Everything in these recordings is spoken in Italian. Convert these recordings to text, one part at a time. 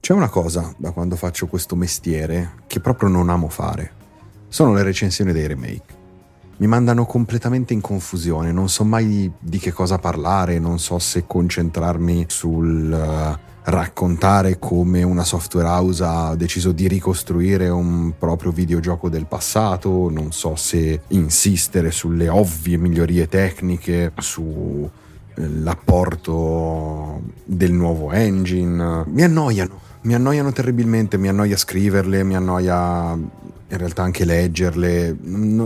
C'è una cosa da quando faccio questo mestiere che proprio non amo fare. Sono le recensioni dei remake. Mi mandano completamente in confusione, non so mai di che cosa parlare, non so se concentrarmi sul uh, raccontare come una software house ha deciso di ricostruire un proprio videogioco del passato, non so se insistere sulle ovvie migliorie tecniche, sull'apporto eh, del nuovo engine. Mi annoiano mi annoiano terribilmente, mi annoia scriverle, mi annoia in realtà anche leggerle,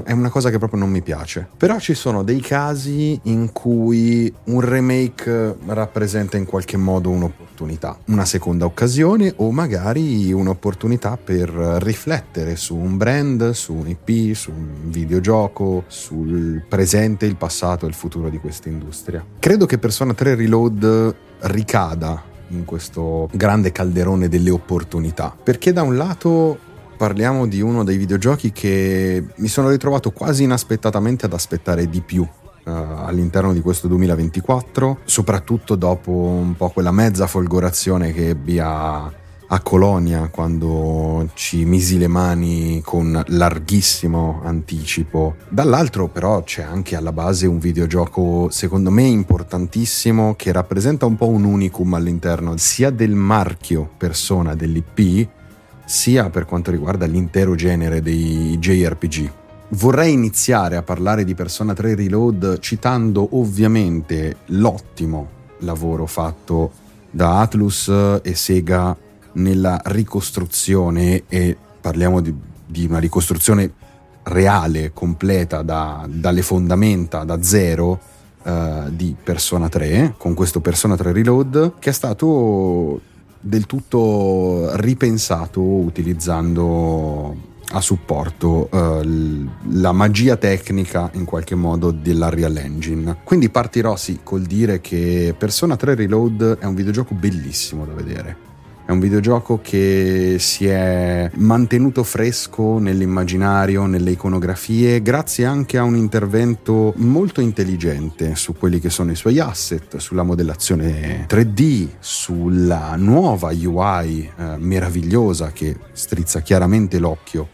è una cosa che proprio non mi piace. Però ci sono dei casi in cui un remake rappresenta in qualche modo un'opportunità, una seconda occasione o magari un'opportunità per riflettere su un brand, su un IP, su un videogioco, sul presente, il passato e il futuro di questa industria. Credo che Persona 3 Reload ricada in questo grande calderone delle opportunità. Perché da un lato parliamo di uno dei videogiochi che mi sono ritrovato quasi inaspettatamente ad aspettare di più uh, all'interno di questo 2024, soprattutto dopo un po' quella mezza folgorazione che ebbi a a Colonia quando ci misi le mani con larghissimo anticipo. Dall'altro però c'è anche alla base un videogioco secondo me importantissimo che rappresenta un po' un unicum all'interno sia del marchio persona dell'IP sia per quanto riguarda l'intero genere dei JRPG. Vorrei iniziare a parlare di Persona 3 Reload citando ovviamente l'ottimo lavoro fatto da Atlus e Sega nella ricostruzione e parliamo di, di una ricostruzione reale, completa da, dalle fondamenta, da zero uh, di Persona 3, con questo Persona 3 Reload, che è stato del tutto ripensato utilizzando a supporto uh, la magia tecnica in qualche modo dell'Unreal Engine. Quindi partirò sì col dire che Persona 3 Reload è un videogioco bellissimo da vedere è un videogioco che si è mantenuto fresco nell'immaginario, nelle iconografie, grazie anche a un intervento molto intelligente su quelli che sono i suoi asset, sulla modellazione 3D, sulla nuova UI eh, meravigliosa che strizza chiaramente l'occhio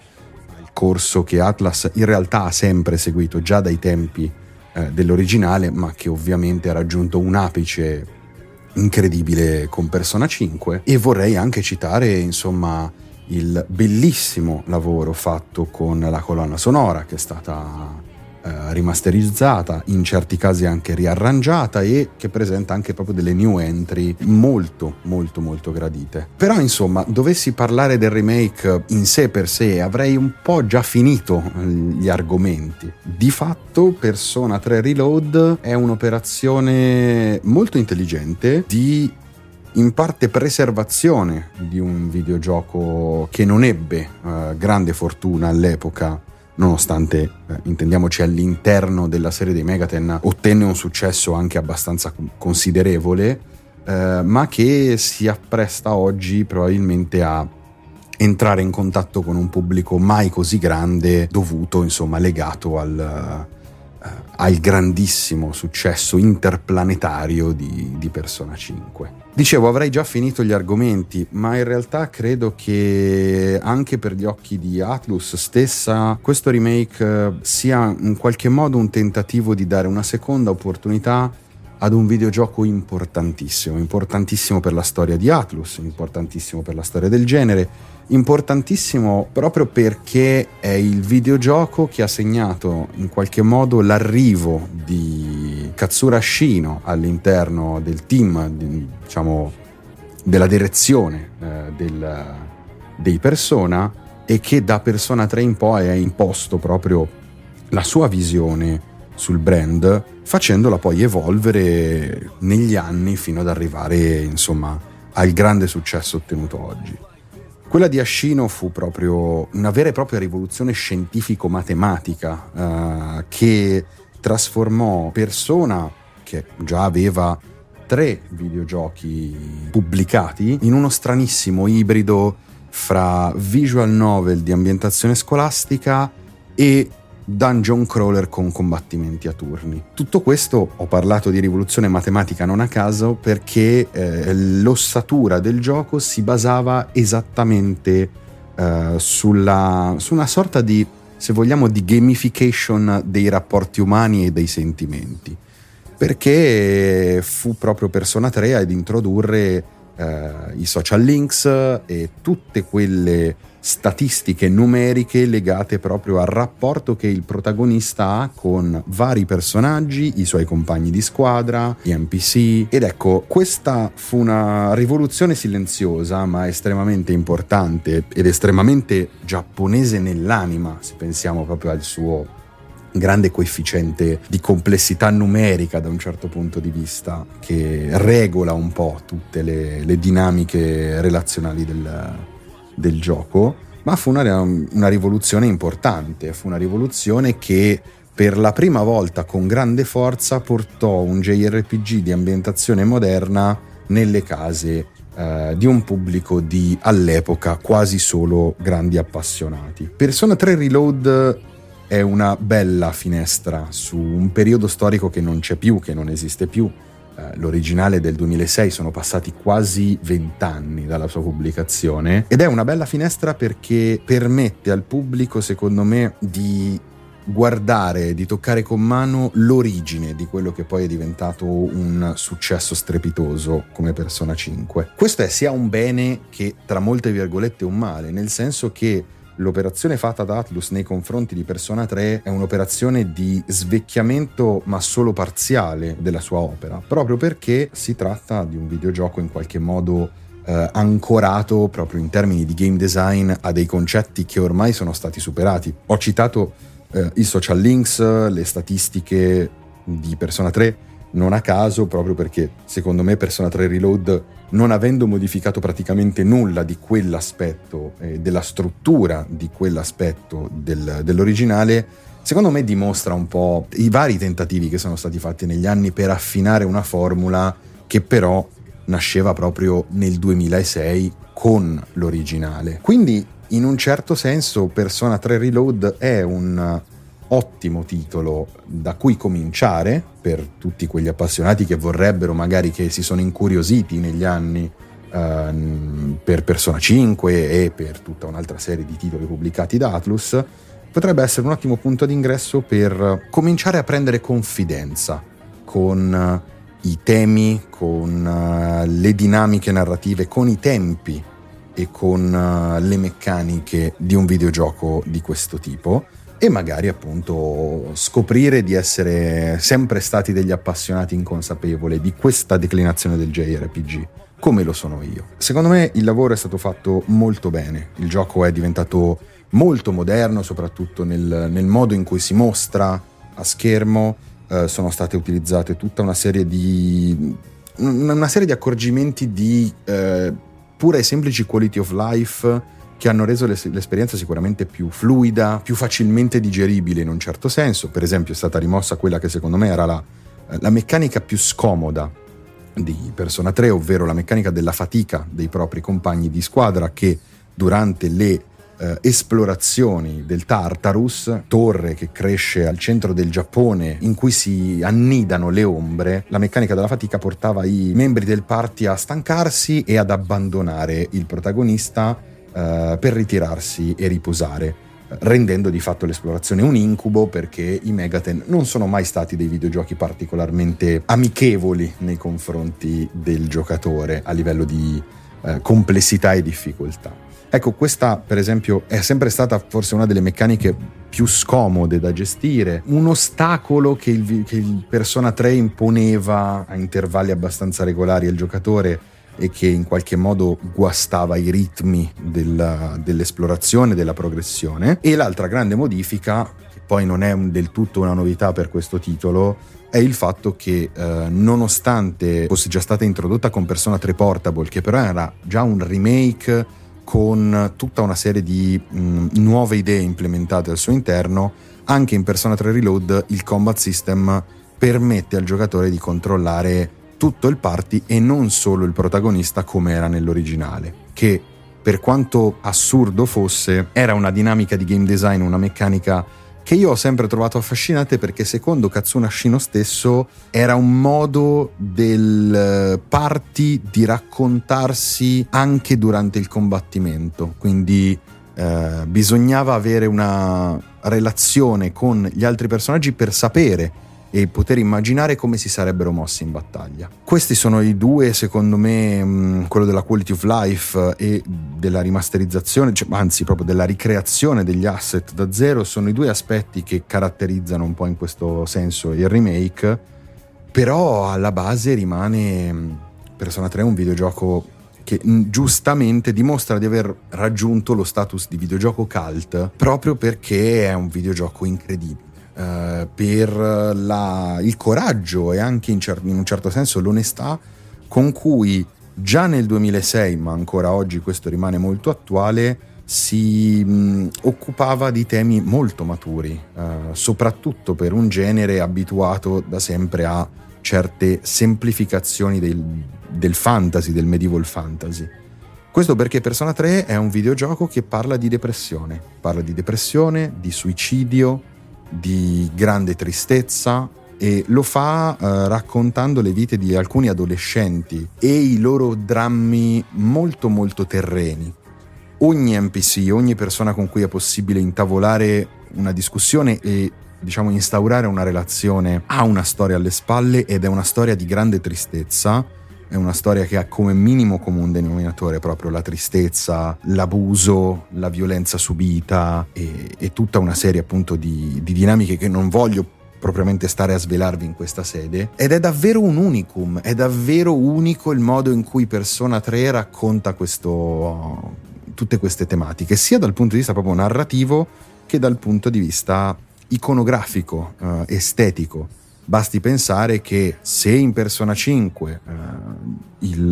al corso che Atlas in realtà ha sempre seguito già dai tempi eh, dell'originale, ma che ovviamente ha raggiunto un apice incredibile con Persona 5 e vorrei anche citare insomma il bellissimo lavoro fatto con la colonna sonora che è stata eh, rimasterizzata, in certi casi anche riarrangiata e che presenta anche proprio delle new entry molto molto molto gradite. Però insomma, dovessi parlare del remake in sé per sé, avrei un po' già finito eh, gli argomenti. Di fatto Persona 3 Reload è un'operazione molto intelligente di in parte preservazione di un videogioco che non ebbe uh, grande fortuna all'epoca nonostante, eh, intendiamoci, all'interno della serie dei Megaten ottenne un successo anche abbastanza considerevole, eh, ma che si appresta oggi probabilmente a entrare in contatto con un pubblico mai così grande, dovuto, insomma, legato al, al grandissimo successo interplanetario di, di Persona 5. Dicevo, avrei già finito gli argomenti, ma in realtà credo che anche per gli occhi di Atlus stessa questo remake eh, sia in qualche modo un tentativo di dare una seconda opportunità ad un videogioco importantissimo, importantissimo per la storia di Atlus, importantissimo per la storia del genere, importantissimo proprio perché è il videogioco che ha segnato in qualche modo l'arrivo di Katsura Shino all'interno del team, diciamo, della direzione eh, del, dei Persona e che da Persona 3 in poi ha imposto proprio la sua visione sul brand, facendola poi evolvere negli anni fino ad arrivare, insomma, al grande successo ottenuto oggi. Quella di Ascino fu proprio una vera e propria rivoluzione scientifico-matematica eh, che trasformò Persona, che già aveva tre videogiochi pubblicati, in uno stranissimo ibrido fra visual novel di ambientazione scolastica e dungeon crawler con combattimenti a turni. Tutto questo ho parlato di rivoluzione matematica non a caso perché eh, l'ossatura del gioco si basava esattamente eh, sulla, su una sorta di, se vogliamo, di gamification dei rapporti umani e dei sentimenti. Perché fu proprio Persona 3 ad introdurre eh, i social links e tutte quelle statistiche numeriche legate proprio al rapporto che il protagonista ha con vari personaggi, i suoi compagni di squadra, gli NPC. Ed ecco, questa fu una rivoluzione silenziosa ma estremamente importante ed estremamente giapponese nell'anima, se pensiamo proprio al suo grande coefficiente di complessità numerica da un certo punto di vista che regola un po' tutte le, le dinamiche relazionali del, del gioco, ma fu una, una rivoluzione importante, fu una rivoluzione che per la prima volta con grande forza portò un JRPG di ambientazione moderna nelle case eh, di un pubblico di all'epoca quasi solo grandi appassionati. Persona 3 Reload è una bella finestra su un periodo storico che non c'è più, che non esiste più, eh, l'originale del 2006, sono passati quasi vent'anni dalla sua pubblicazione ed è una bella finestra perché permette al pubblico, secondo me, di guardare, di toccare con mano l'origine di quello che poi è diventato un successo strepitoso come Persona 5. Questo è sia un bene che, tra molte virgolette, un male, nel senso che l'operazione fatta da Atlus nei confronti di Persona 3 è un'operazione di svecchiamento ma solo parziale della sua opera, proprio perché si tratta di un videogioco in qualche modo eh, ancorato proprio in termini di game design a dei concetti che ormai sono stati superati. Ho citato eh, i social links, le statistiche di Persona 3, non a caso, proprio perché secondo me Persona 3 Reload, non avendo modificato praticamente nulla di quell'aspetto, eh, della struttura di quell'aspetto del, dell'originale, secondo me dimostra un po' i vari tentativi che sono stati fatti negli anni per affinare una formula che però nasceva proprio nel 2006 con l'originale. Quindi in un certo senso Persona 3 Reload è un ottimo titolo da cui cominciare per tutti quegli appassionati che vorrebbero magari che si sono incuriositi negli anni uh, per Persona 5 e per tutta un'altra serie di titoli pubblicati da Atlus, potrebbe essere un ottimo punto d'ingresso per cominciare a prendere confidenza con uh, i temi, con uh, le dinamiche narrative, con i tempi e con le meccaniche di un videogioco di questo tipo e magari appunto scoprire di essere sempre stati degli appassionati inconsapevoli di questa declinazione del JRPG, come lo sono io. Secondo me il lavoro è stato fatto molto bene, il gioco è diventato molto moderno, soprattutto nel, nel modo in cui si mostra a schermo, eh, sono state utilizzate tutta una serie di, una serie di accorgimenti di eh, pura e semplici quality of life che hanno reso l'esperienza sicuramente più fluida, più facilmente digeribile in un certo senso. Per esempio è stata rimossa quella che secondo me era la, la meccanica più scomoda di Persona 3, ovvero la meccanica della fatica dei propri compagni di squadra che durante le eh, esplorazioni del Tartarus, torre che cresce al centro del Giappone in cui si annidano le ombre, la meccanica della fatica portava i membri del party a stancarsi e ad abbandonare il protagonista uh, per ritirarsi e riposare. rendendo di fatto l'esplorazione un incubo perché i Megaten non sono mai stati dei videogiochi particolarmente amichevoli nei confronti del giocatore a livello di eh, complessità e difficoltà. Ecco, questa per esempio è sempre stata forse una delle meccaniche più scomode da gestire, un ostacolo che il, che il Persona 3 imponeva a intervalli abbastanza regolari al giocatore e che in qualche modo guastava i ritmi della, dell'esplorazione, della progressione. E l'altra grande modifica, che poi non è del tutto una novità per questo titolo, è il fatto che eh, nonostante fosse già stata introdotta con Persona 3 Portable, che però era già un remake con tutta una serie di mh, nuove idee implementate al suo interno, anche in Persona 3 Reload il combat system permette al giocatore di controllare tutto il party e non solo il protagonista come era nell'originale, che per quanto assurdo fosse era una dinamica di game design, una meccanica che io ho sempre trovato affascinante perché secondo Katsuna Shino stesso era un modo del eh, party di raccontarsi anche durante il combattimento, quindi eh, bisognava avere una relazione con gli altri personaggi per sapere e poter immaginare come si sarebbero mossi in battaglia. Questi sono i due, secondo me, mm, quello della quality of life e della rimasterizzazione, cioè, anzi proprio della ricreazione degli asset da zero, sono i due aspetti che caratterizzano un po' in questo senso il remake, però alla base rimane mm, Persona 3 un videogioco che mm, giustamente dimostra di aver raggiunto lo status di videogioco cult proprio perché è un videogioco incredibile eh, per la, il coraggio e anche in, cer- in un certo senso l'onestà con cui già nel 2006, ma ancora oggi questo rimane molto attuale, si mh, occupava di temi molto maturi, eh, soprattutto per un genere abituato da sempre a certe semplificazioni del, del fantasy, del medieval fantasy. Questo perché Persona 3 è un videogioco che parla di depressione, parla di depressione, di suicidio, di grande tristezza e lo fa eh, raccontando le vite di alcuni adolescenti e i loro drammi molto molto terreni. Ogni NPC, ogni persona con cui è possibile intavolare una discussione e diciamo instaurare una relazione ha una storia alle spalle ed è una storia di grande tristezza è una storia che ha come minimo comune denominatore proprio la tristezza, l'abuso, la violenza subita e, e tutta una serie appunto di, di dinamiche che non voglio propriamente stare a svelarvi in questa sede ed è davvero un unicum, è davvero unico il modo in cui Persona 3 racconta questo, tutte queste tematiche, sia dal punto di vista proprio narrativo che dal punto di vista iconografico, eh, estetico. Basti pensare che se in Persona 5 eh, il,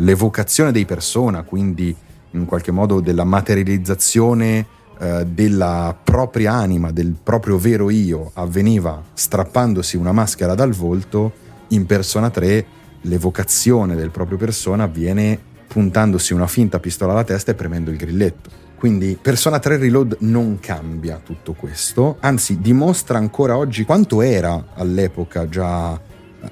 l'evocazione dei persona, quindi in qualche modo della materializzazione eh, della propria anima, del proprio vero io, avveniva strappandosi una maschera dal volto, in Persona 3 l'evocazione del proprio persona avviene puntandosi una finta pistola alla testa e premendo il grilletto. Quindi Persona 3 Reload non cambia tutto questo, anzi dimostra ancora oggi quanto era all'epoca già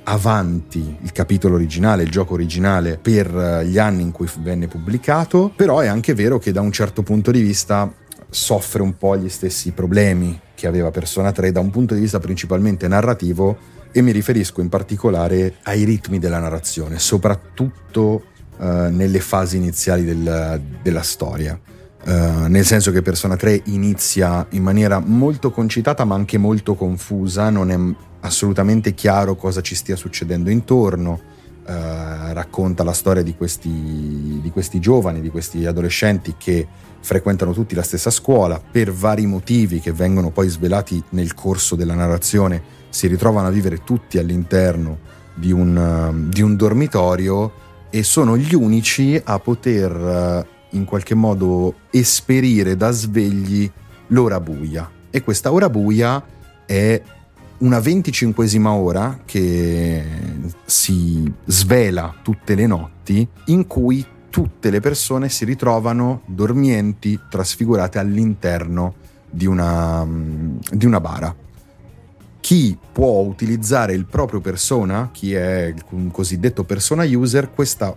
avanti il capitolo originale, il gioco originale per eh, gli anni in cui venne pubblicato, però è anche vero che da un certo punto di vista soffre un po' gli stessi problemi che aveva Persona 3 da un punto di vista principalmente narrativo e mi riferisco in particolare ai ritmi della narrazione, soprattutto eh, nelle fasi iniziali del, della storia. Uh, nel senso che Persona 3 inizia in maniera molto concitata ma anche molto confusa, non è assolutamente chiaro cosa ci stia succedendo intorno, uh, racconta la storia di questi, di questi giovani, di questi adolescenti che frequentano tutti la stessa scuola, per vari motivi che vengono poi svelati nel corso della narrazione, si ritrovano a vivere tutti all'interno di un, uh, di un dormitorio e sono gli unici a poter in qualche modo esperire da svegli l'ora buia. E questa ora buia è una venticinquesima ora che si svela tutte le notti in cui tutte le persone si ritrovano dormienti, trasfigurate all'interno di una, di una bara. Chi può utilizzare il proprio persona, chi è un cosiddetto persona user, questa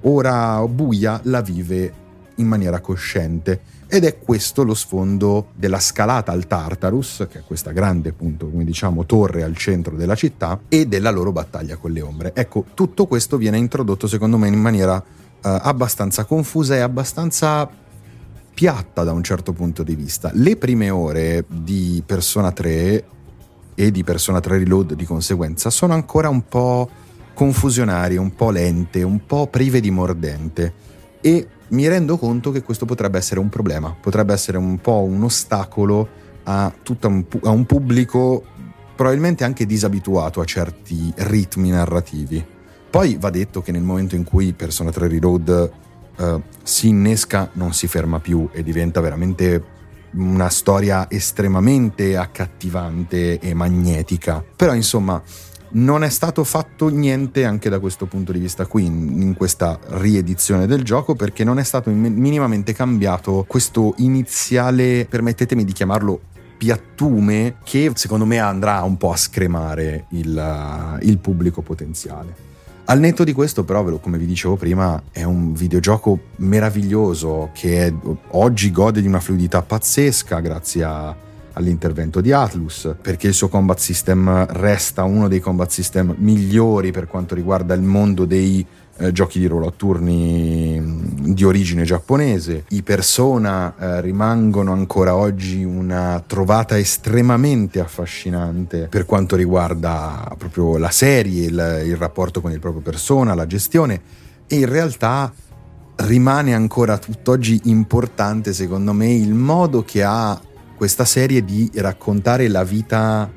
ora buia la vive in maniera cosciente. Ed è questo lo sfondo della scalata al Tartarus, che è questa grande, appunto, come diciamo, torre al centro della città, e della loro battaglia con le ombre. Ecco, tutto questo viene introdotto secondo me in maniera eh, abbastanza confusa e abbastanza piatta da un certo punto di vista. Le prime ore di Persona 3 e di Persona 3 Reload di conseguenza sono ancora un po' confusionarie, un po' lente, un po' prive di mordente e mi rendo conto che questo potrebbe essere un problema, potrebbe essere un po' un ostacolo a, un, a un pubblico probabilmente anche disabituato a certi ritmi narrativi. Poi va detto che nel momento in cui Persona 3 Reload uh, si innesca non si ferma più e diventa veramente una storia estremamente accattivante e magnetica. Però insomma non è stato fatto niente anche da questo punto di vista qui in, in questa riedizione del gioco perché non è stato minimamente cambiato questo iniziale, permettetemi di chiamarlo piattume che secondo me andrà un po' a scremare il, il pubblico potenziale. Al netto di questo, però, come vi dicevo prima, è un videogioco meraviglioso che è, oggi gode di una fluidità pazzesca grazie a, all'intervento di Atlus, perché il suo combat system resta uno dei combat system migliori per quanto riguarda il mondo dei eh, giochi di ruolo a turni mm, di origine giapponese. I Persona eh, rimangono ancora oggi una trovata estremamente affascinante per quanto riguarda proprio la serie, il, il rapporto con il proprio Persona, la gestione e in realtà rimane ancora tutt'oggi importante secondo me il modo che ha questa serie di raccontare la vita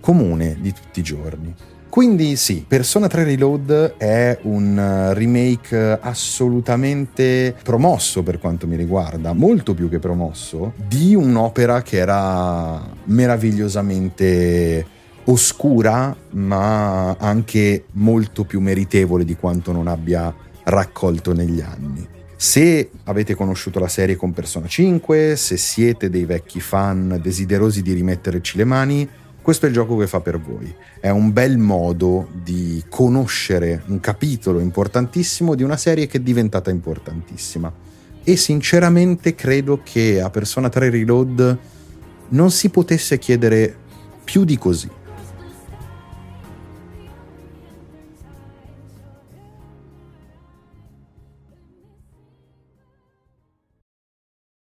comune di tutti i giorni. Quindi sì, Persona 3 Reload è un eh, remake assolutamente promosso per quanto mi riguarda, molto più che promosso, di un'opera che era meravigliosamente oscura, ma anche molto più meritevole di quanto non abbia raccolto negli anni. Se avete conosciuto la serie con Persona 5, se siete dei vecchi fan desiderosi di rimetterci le mani, questo è il gioco che fa per voi. È un bel modo di conoscere un capitolo importantissimo di una serie che è diventata importantissima. E sinceramente credo che a Persona 3 Reload non si potesse chiedere più di così.